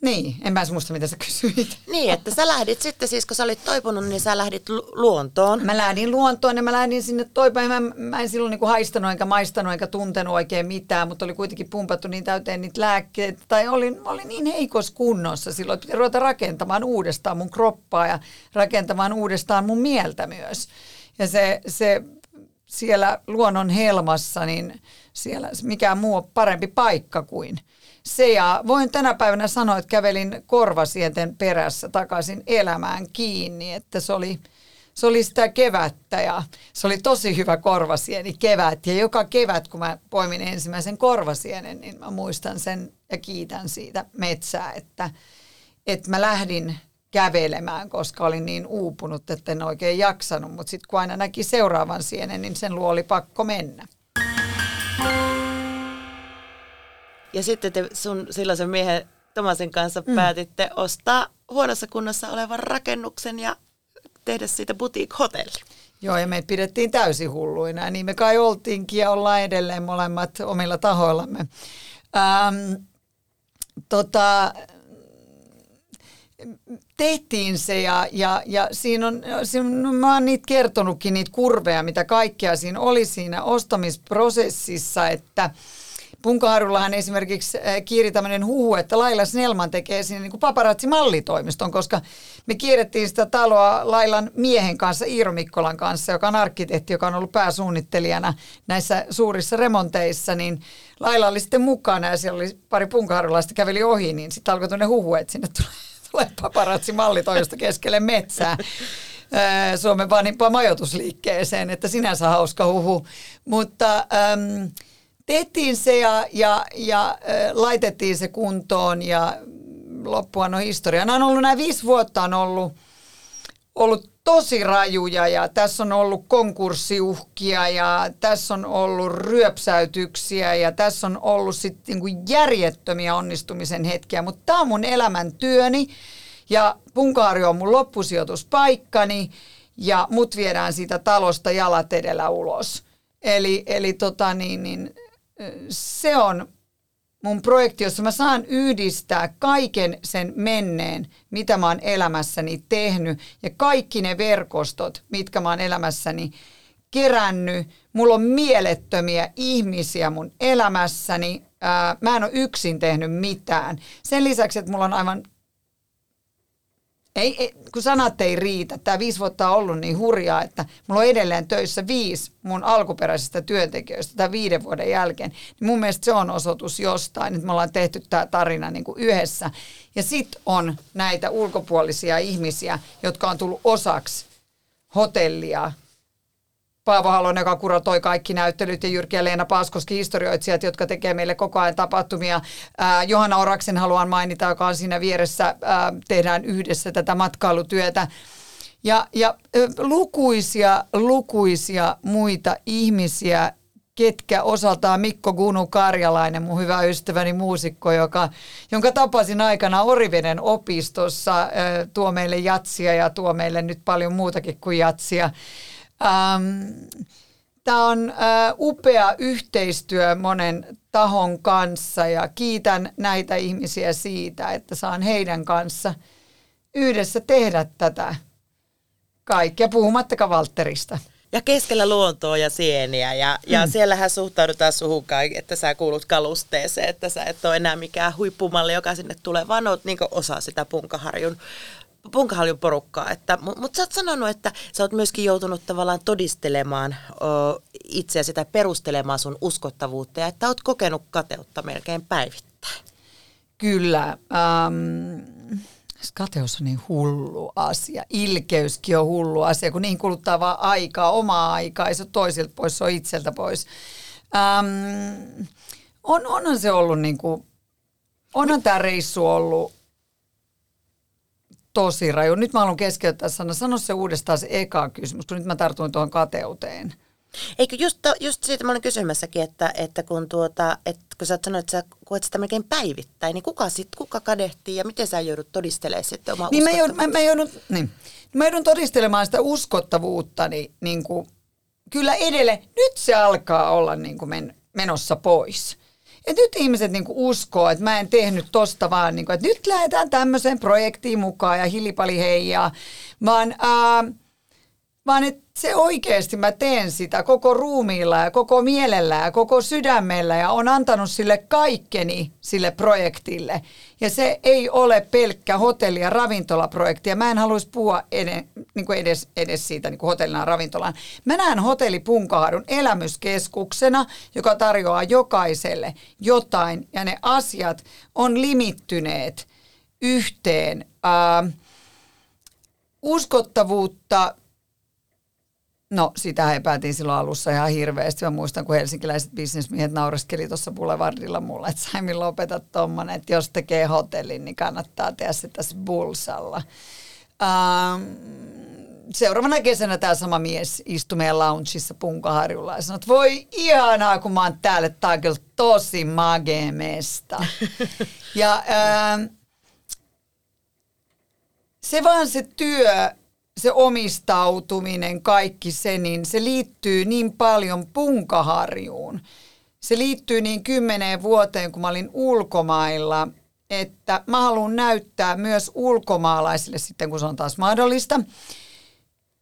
niin, en mä muista, mitä sä kysyit. Niin, että sä lähdit sitten siis, kun sä olit toipunut, niin sä lähdit lu- luontoon. Mä lähdin luontoon ja mä lähdin sinne toipäin. Mä, mä en silloin niinku haistanut enkä maistanut enkä tuntenut oikein mitään, mutta oli kuitenkin pumpattu niin täyteen niitä lääkkeitä. Tai olin, olin niin heikossa kunnossa silloin, että piti ruveta rakentamaan uudestaan mun kroppaa ja rakentamaan uudestaan mun mieltä myös. Ja se, se siellä luonnon helmassa, niin siellä mikään muu on parempi paikka kuin se. Ja voin tänä päivänä sanoa, että kävelin korvasienten perässä takaisin elämään kiinni, että se oli, se oli sitä kevättä ja se oli tosi hyvä korvasieni kevät. Ja joka kevät, kun mä poimin ensimmäisen korvasienen, niin mä muistan sen ja kiitän siitä metsää, että, että mä lähdin kävelemään, koska olin niin uupunut, että en oikein jaksanut. Mutta sitten kun aina näki seuraavan sienen, niin sen luo oli pakko mennä. Ja sitten te sun silloisen miehen Tomasin kanssa mm. päätitte ostaa huonossa kunnossa olevan rakennuksen ja tehdä siitä boutique-hotelli. Joo, ja me pidettiin täysin hulluina, niin me kai oltiinkin ja ollaan edelleen molemmat omilla tahoillamme. Ähm, tota, tehtiin se ja, ja, ja siinä on, siinä, no mä oon niitä kertonutkin, niitä kurveja, mitä kaikkea siinä oli siinä ostamisprosessissa, että Punkaharullahan esimerkiksi äh, kiiri tämmöinen huhu, että Laila Snellman tekee siinä niin paparazzi-mallitoimiston, koska me kierrettiin sitä taloa Lailan miehen kanssa, Iiro Mikkolan kanssa, joka on arkkitehti, joka on ollut pääsuunnittelijana näissä suurissa remonteissa, niin Laila oli sitten mukana ja siellä oli pari punkaharulaista käveli ohi, niin sitten alkoi tuonne huhu, että sinne tulee, tulee paparazzi-mallitoimisto keskelle metsää. Suomen vanhimpaan majoitusliikkeeseen, että sinänsä hauska huhu. Mutta äm, tehtiin se ja, ja, ja äh, laitettiin se kuntoon ja loppuhan on historia. Nämä on ollut nämä viisi vuotta on ollut, ollut tosi rajuja ja tässä on ollut konkurssiuhkia ja tässä on ollut ryöpsäytyksiä ja tässä on ollut sitten niinku järjettömiä onnistumisen hetkiä, mutta tämä on mun elämän työni ja Punkaari on mun loppusijoituspaikkani ja mut viedään siitä talosta jalat edellä ulos. Eli, eli tota niin, niin, se on mun projekti, jossa mä saan yhdistää kaiken sen menneen, mitä mä oon elämässäni tehnyt ja kaikki ne verkostot, mitkä mä oon elämässäni kerännyt. Mulla on mielettömiä ihmisiä mun elämässäni. Ää, mä en ole yksin tehnyt mitään. Sen lisäksi, että mulla on aivan ei, ei, kun sanat ei riitä. Tämä viisi vuotta on ollut niin hurjaa, että mulla on edelleen töissä viisi mun alkuperäisistä työntekijöistä tämän viiden vuoden jälkeen. Niin mun mielestä se on osoitus jostain, että me ollaan tehty tämä tarina niin kuin yhdessä. Ja sitten on näitä ulkopuolisia ihmisiä, jotka on tullut osaksi hotellia, Paavo Halonen, joka kuratoi kaikki näyttelyt, ja Jyrki ja Leena Paaskoski, historioitsijat, jotka tekee meille koko ajan tapahtumia. Ää, Johanna Oraksen haluan mainita, joka on siinä vieressä, ää, tehdään yhdessä tätä matkailutyötä. Ja, ja lukuisia, lukuisia muita ihmisiä, ketkä osaltaan Mikko Gunu Karjalainen, mun hyvä ystäväni muusikko, joka, jonka tapasin aikana Oriveden opistossa, tuo meille jatsia ja tuo meille nyt paljon muutakin kuin jatsia. Ähm, Tämä on äh, upea yhteistyö monen tahon kanssa ja kiitän näitä ihmisiä siitä, että saan heidän kanssa yhdessä tehdä tätä kaikkea, puhumattakaan Valterista. Ja keskellä luontoa ja sieniä. Ja, ja mm. siellähän suhtaudutaan suhun että sä kuulut kalusteeseen, että sä et ole enää mikään huippumalli, joka sinne tulee, vaan oot niin osa sitä punkaharjun punkahaljun porukkaa. Että, Mutta mut sä oot sanonut, että sä oot myöskin joutunut tavallaan todistelemaan o, itseäsi tai perustelemaan sun uskottavuutta ja että oot kokenut kateutta melkein päivittäin. Kyllä. Ähm, kateus on niin hullu asia. Ilkeyskin on hullu asia, kun niin kuluttaa vaan aikaa, omaa aikaa, ei se toisilta pois, se on itseltä pois. Ähm, on, onhan se ollut niin kuin, onhan tämä reissu ollut tosi raju. Nyt mä haluan keskeyttää sana. Sano se uudestaan se eka kysymys, kun nyt mä tartuin tuohon kateuteen. Eikö just, to, just siitä mä olin kysymässäkin, että, että kun, tuota, että kun sä sanoit, että sä koet sitä melkein päivittäin, niin kuka, sit, kuka kadehtii ja miten sä joudut todistelemaan sitten omaa niin mä joudun, mä, mä, joudun, niin. mä joudun todistelemaan sitä uskottavuutta, niin, niin kuin, kyllä edelleen, nyt se alkaa olla niin kuin men, menossa pois. Et nyt ihmiset niinku uskoo, että mä en tehnyt tosta vaan, niinku, että nyt lähdetään tämmöiseen projektiin mukaan ja hilipali heijaa, vaan, ää, vaan että se oikeasti mä teen sitä koko ruumiilla ja koko mielellä ja koko sydämellä ja on antanut sille kaikkeni sille projektille. Ja se ei ole pelkkä hotelli- ja ravintolaprojekti. Ja mä en haluaisi puhua edes, niin kuin edes, edes siitä niin kuin hotellina ja ravintolaan. Mä näen hotelli Punkaharun elämyskeskuksena, joka tarjoaa jokaiselle jotain. Ja ne asiat on limittyneet yhteen. Äh, uskottavuutta No, sitä epäiltiin silloin alussa ihan hirveästi. Mä muistan, kun helsinkiläiset bisnesmiehet naureskeli tuossa Boulevardilla mulle, että Saimi lopeta tuommoinen, että jos tekee hotellin, niin kannattaa tehdä se tässä Bulsalla. Ähm, seuraavana kesänä tämä sama mies istui meidän loungeissa Punkaharjulla ja sanoi, että voi ihanaa, kun mä oon täällä, tää on kyllä tosi mageemesta. (laughs) ja ähm, se vaan se työ, se omistautuminen, kaikki se, niin se liittyy niin paljon punkaharjuun. Se liittyy niin kymmeneen vuoteen, kun mä olin ulkomailla, että mä haluan näyttää myös ulkomaalaisille sitten, kun se on taas mahdollista,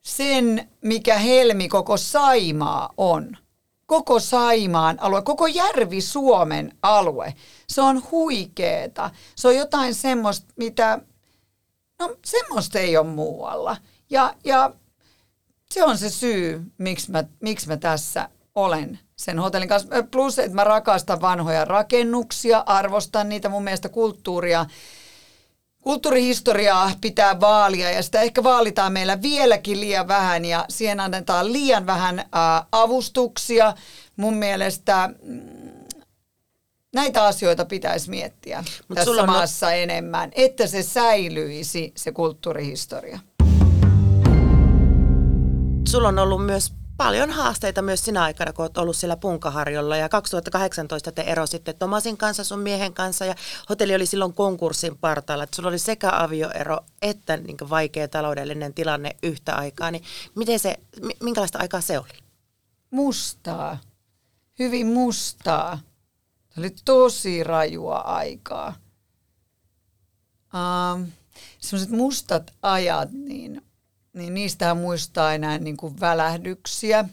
sen, mikä Helmi koko Saimaa on. Koko Saimaan alue, koko Järvi-Suomen alue. Se on huikeeta. Se on jotain semmoista, mitä, no semmoista ei ole muualla. Ja, ja se on se syy, miksi mä, miksi mä tässä olen sen hotellin kanssa. Plus, että mä rakastan vanhoja rakennuksia, arvostan niitä mun mielestä kulttuuria. Kulttuurihistoriaa pitää vaalia ja sitä ehkä vaalitaan meillä vieläkin liian vähän ja siihen annetaan liian vähän ää, avustuksia. Mun mielestä mm, näitä asioita pitäisi miettiä Mut tässä maassa no... enemmän, että se säilyisi se kulttuurihistoria sulla on ollut myös paljon haasteita myös sinä aikana, kun olet ollut siellä Punkaharjolla. Ja 2018 te erositte Tomasin kanssa, sun miehen kanssa, ja hotelli oli silloin konkurssin partaalla. Että sulla oli sekä avioero että niin vaikea taloudellinen tilanne yhtä aikaa. Niin miten se, minkälaista aikaa se oli? Mustaa. Hyvin mustaa. Se oli tosi rajua aikaa. Um, Sellaiset mustat ajat, niin niin niistähän muistaa enää niin kuin välähdyksiä.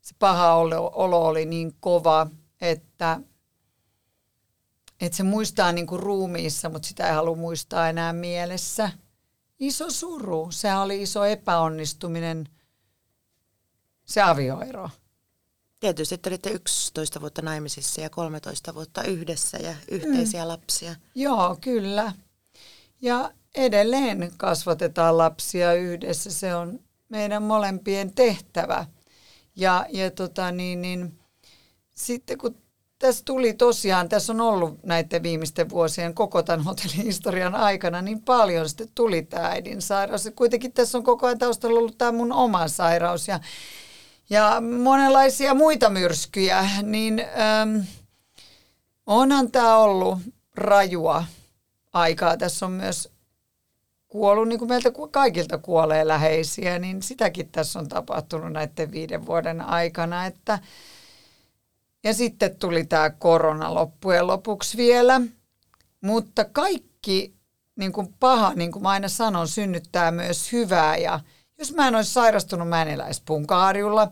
Se paha olo, olo oli niin kova, että, että se muistaa niin kuin ruumiissa, mutta sitä ei halua muistaa enää mielessä. Iso suru, se oli iso epäonnistuminen, se avioero. Tietysti että olitte 11 vuotta naimisissa ja 13 vuotta yhdessä ja yhteisiä mm. lapsia. Joo, kyllä. Ja edelleen kasvatetaan lapsia yhdessä. Se on meidän molempien tehtävä. Ja, ja tota niin, niin, sitten kun tässä tuli tosiaan, tässä on ollut näiden viimeisten vuosien koko tämän hotellihistorian aikana niin paljon, sitten tuli tämä äidin sairaus. kuitenkin tässä on koko ajan taustalla ollut tämä mun oma sairaus ja, ja monenlaisia muita myrskyjä, niin ähm, onhan tämä ollut rajua aikaa. Tässä on myös kuollut, niin kuin meiltä kaikilta kuolee läheisiä, niin sitäkin tässä on tapahtunut näiden viiden vuoden aikana. Että ja sitten tuli tämä korona loppujen lopuksi vielä. Mutta kaikki niin kuin paha, niin kuin mä aina sanon, synnyttää myös hyvää. Ja jos mä en olisi sairastunut, mä en eläisi Punkaharjulla.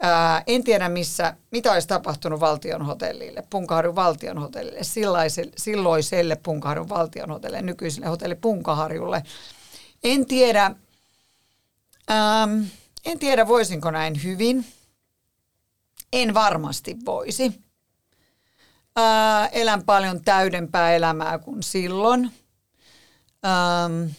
Ää, en tiedä, missä, mitä olisi tapahtunut valtionhotellille, Punkaharjun valtionhotellille, silloiselle Punkaharjun valtionhotellille, nykyiselle hotelli Punkaharjulle. En tiedä, ähm, en tiedä voisinko näin hyvin. En varmasti voisi. Ää, elän paljon täydempää elämää kuin silloin. Ähm,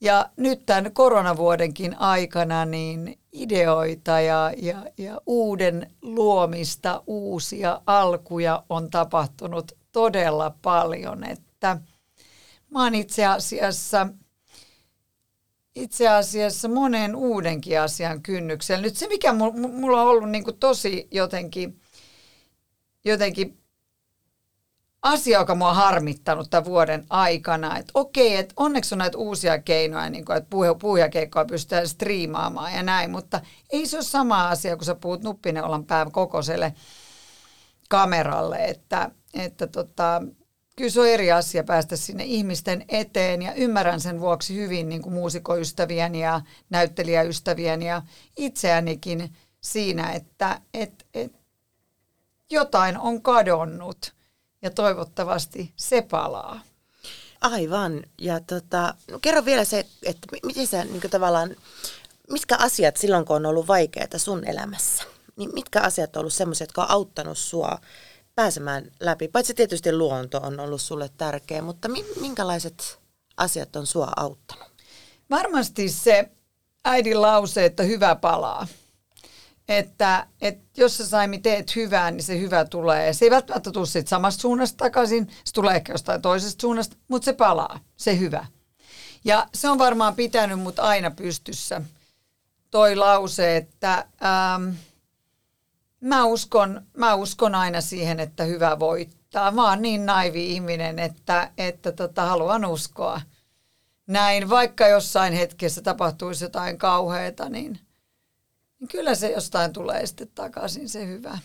ja nyt tämän koronavuodenkin aikana niin ideoita ja, ja, ja uuden luomista, uusia alkuja on tapahtunut todella paljon, että mä oon itse asiassa, itse asiassa monen uudenkin asian kynnyksellä. Nyt se, mikä mulla on ollut niin kuin tosi jotenkin, jotenkin asia, joka mua on harmittanut tämän vuoden aikana, että okei, että onneksi on näitä uusia keinoja, niin kuin, että puhujakeikkoa pystytään striimaamaan ja näin, mutta ei se ole sama asia, kun sä puhut nuppineulan päivä kokoiselle kameralle, että, että tota, kyllä se on eri asia päästä sinne ihmisten eteen ja ymmärrän sen vuoksi hyvin niin kuin muusikoystävien ja näyttelijäystävien ja itseänikin siinä, että et, et, jotain on kadonnut ja toivottavasti se palaa. Aivan. Ja tota, no kerro vielä se, että miten sä niin tavallaan, mitkä asiat silloin, kun on ollut vaikeaa sun elämässä, niin mitkä asiat on ollut semmoisia, jotka on auttanut sua pääsemään läpi? Paitsi tietysti luonto on ollut sulle tärkeä, mutta minkälaiset asiat on sua auttanut? Varmasti se äidin lause, että hyvä palaa. Että, että jos sä Saimi teet hyvää, niin se hyvä tulee. Se ei välttämättä tule siitä samasta suunnasta takaisin, se tulee ehkä jostain toisesta suunnasta, mutta se palaa, se hyvä. Ja se on varmaan pitänyt mut aina pystyssä. Toi lause, että ähm, mä, uskon, mä uskon aina siihen, että hyvä voittaa. Mä oon niin naivi ihminen, että, että tota, haluan uskoa näin. Vaikka jossain hetkessä tapahtuisi jotain kauheata, niin – niin kyllä se jostain tulee sitten takaisin se hyvä.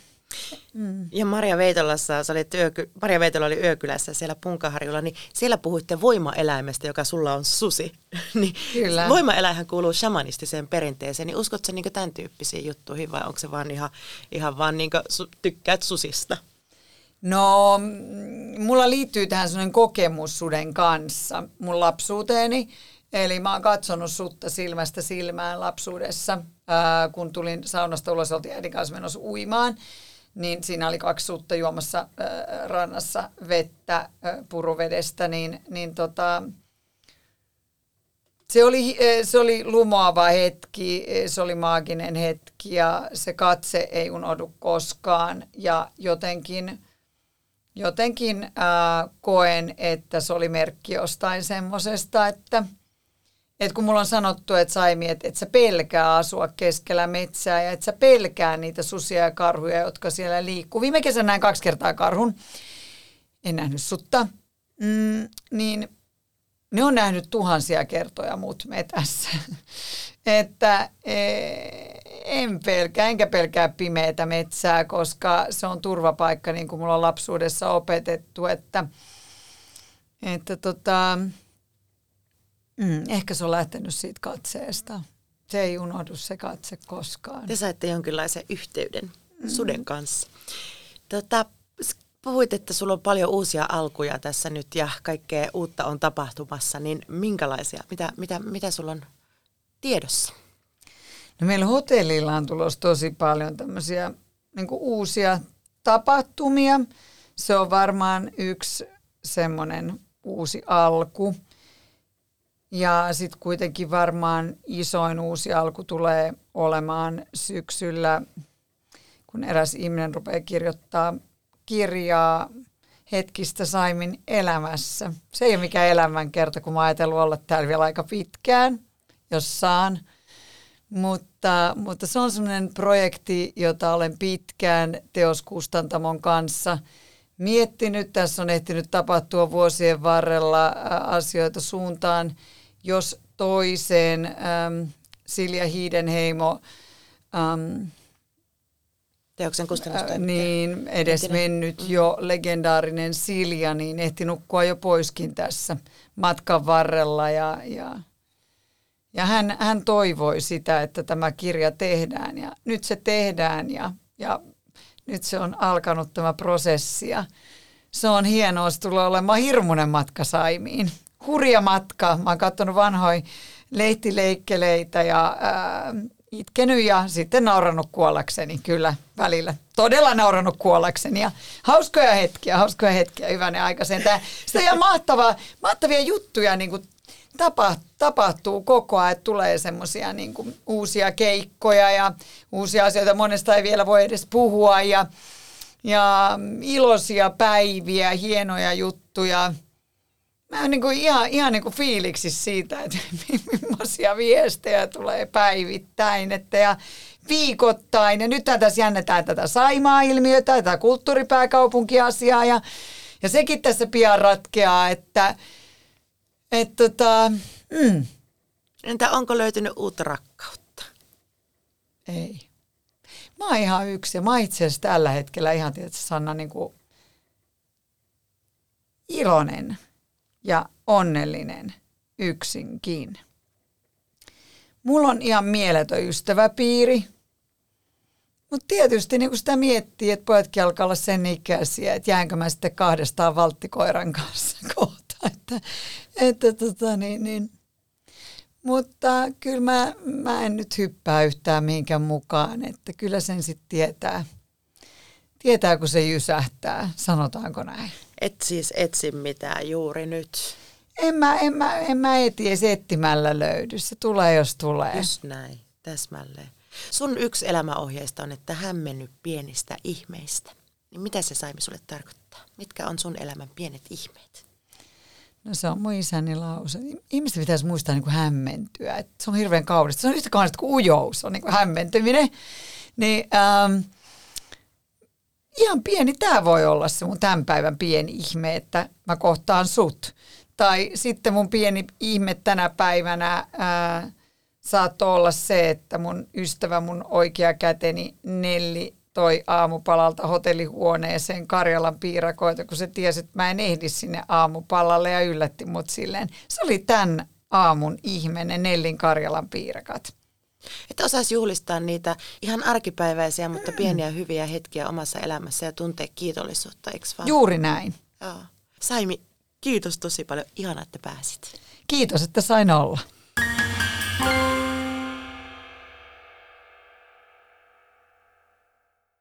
Mm. Ja Maria Veitolassa, sä olit yöky, Maria Veitola oli yökylässä siellä Punkaharjulla, niin siellä puhuitte voimaeläimestä, joka sulla on susi. (laughs) niin Kyllä. Voimaeläinhän kuuluu shamanistiseen perinteeseen, niin uskotko niin tämän tyyppisiin juttuihin vai onko se vaan ihan, ihan vaan niin kuin, tykkäät susista? No, mulla liittyy tähän sellainen kokemus suden kanssa mun lapsuuteeni. Eli mä oon katsonut sutta silmästä silmään lapsuudessa, ää, kun tulin saunasta ulos, oltiin äidin kanssa menossa uimaan. Niin siinä oli kaksi sutta juomassa ää, rannassa vettä ää, puruvedestä, niin, niin tota, se oli, se oli lumoava hetki, se oli maaginen hetki ja se katse ei unohdu koskaan. Ja jotenkin, jotenkin ää, koen, että se oli merkki jostain semmoisesta, että – et kun mulla on sanottu, että Saimi, että et sä pelkää asua keskellä metsää ja että sä pelkää niitä susia ja karhuja, jotka siellä liikkuu. Viime kesänä näin kaksi kertaa karhun. En nähnyt sutta. Mm, niin ne on nähnyt tuhansia kertoja mut metässä. (laughs) että e, en pelkää, enkä pelkää pimeätä metsää, koska se on turvapaikka, niin kuin mulla on lapsuudessa opetettu, että, että tota, Mm, ehkä se on lähtenyt siitä katseesta. Se ei unohdu se katse koskaan. Te saitte jonkinlaisen yhteyden mm. suden kanssa. Tota, puhuit, että sulla on paljon uusia alkuja tässä nyt ja kaikkea uutta on tapahtumassa, niin minkälaisia, mitä, mitä, mitä sulla on tiedossa? No meillä hotellilla on tulossa tosi paljon tämmöisiä niin uusia tapahtumia. Se on varmaan yksi semmoinen uusi alku. Ja sitten kuitenkin varmaan isoin uusi alku tulee olemaan syksyllä, kun eräs ihminen rupeaa kirjoittaa kirjaa hetkistä Saimin elämässä. Se ei ole mikään elämänkerta, kun mä ajatellut olla täällä vielä aika pitkään, jos saan. Mutta, mutta se on sellainen projekti, jota olen pitkään teoskustantamon kanssa miettinyt. Tässä on ehtinyt tapahtua vuosien varrella asioita suuntaan, jos toiseen ähm, Silja Hiidenheimo ähm, teoksen kustannustoimittaja. Niin, edes mennyt mm. jo legendaarinen Silja, niin ehti nukkua jo poiskin tässä matkan varrella. Ja, ja, ja hän, hän toivoi sitä, että tämä kirja tehdään ja nyt se tehdään ja, ja nyt se on alkanut tämä prosessi ja se on hienoa, se tulee olemaan hirmuinen matka Saimiin hurja matka. Mä oon katsonut vanhoja lehtileikkeleitä ja ää, itkenyt ja sitten naurannut kuollakseni kyllä välillä. Todella naurannut kuollakseni ja hauskoja hetkiä, hauskoja hetkiä, hyvänen aika sen. Sitä ihan mahtavaa, mahtavia juttuja niin kuin tapa, tapahtuu koko ajan, että tulee semmoisia niin uusia keikkoja ja uusia asioita. Monesta ei vielä voi edes puhua ja, ja iloisia päiviä, hienoja juttuja. Mä oon niin kuin ihan, ihan niin kuin fiiliksi siitä, että (laughs) millaisia viestejä tulee päivittäin että ja viikoittain. Ja nyt tässä jännetään tätä Saimaa-ilmiötä, tätä kulttuuripääkaupunkiasiaa ja, ja sekin tässä pian ratkeaa, että et tota, mm. Entä onko löytynyt uutta rakkautta? Ei. Mä oon ihan yksi ja mä itse asiassa tällä hetkellä ihan tietysti Sanna niin kuin iloinen ja onnellinen yksinkin. Mulla on ihan mieletön ystäväpiiri. Mutta tietysti niin kun sitä miettii, että pojatkin alkaa olla sen ikäisiä, että jäänkö mä sitten kahdestaan valttikoiran kanssa (laughs) kohta. Että, että tota, niin, niin. Mutta kyllä mä, mä en nyt hyppää yhtään mihinkään mukaan, että kyllä sen sitten tietää, tietää, kun se jysähtää, sanotaanko näin. Et siis etsi mitään juuri nyt. En mä, en mä, en mä eti edes etsimällä löydy. Se tulee, jos tulee. Just näin, täsmälleen. Sun yksi elämäohjeista on, että hämmennyt pienistä ihmeistä. Niin mitä se Saimi sulle tarkoittaa? Mitkä on sun elämän pienet ihmeet? No se on mun isäni lause. Ihmiset pitäisi muistaa niin kuin hämmentyä. Et se on hirveän kaunista. Se on yhtä kaunista kuin ujous, on niin kuin hämmentyminen. Niin, ähm, ihan pieni tämä voi olla se mun tämän päivän pieni ihme, että mä kohtaan sut. Tai sitten mun pieni ihme tänä päivänä ää, saattoi olla se, että mun ystävä, mun oikea käteni Nelli toi aamupalalta hotellihuoneeseen Karjalan piirakoita, kun se tiesi, että mä en ehdi sinne aamupalalle ja yllätti mut silleen. Se oli tämän aamun ihme, ne Nellin Karjalan piirakat. Että osaisi juhlistaa niitä ihan arkipäiväisiä, mutta pieniä hyviä hetkiä omassa elämässä ja tuntea kiitollisuutta, eikö vaan? Juuri näin. Joo. Saimi, kiitos tosi paljon. Ihana, että pääsit. Kiitos, että sain olla.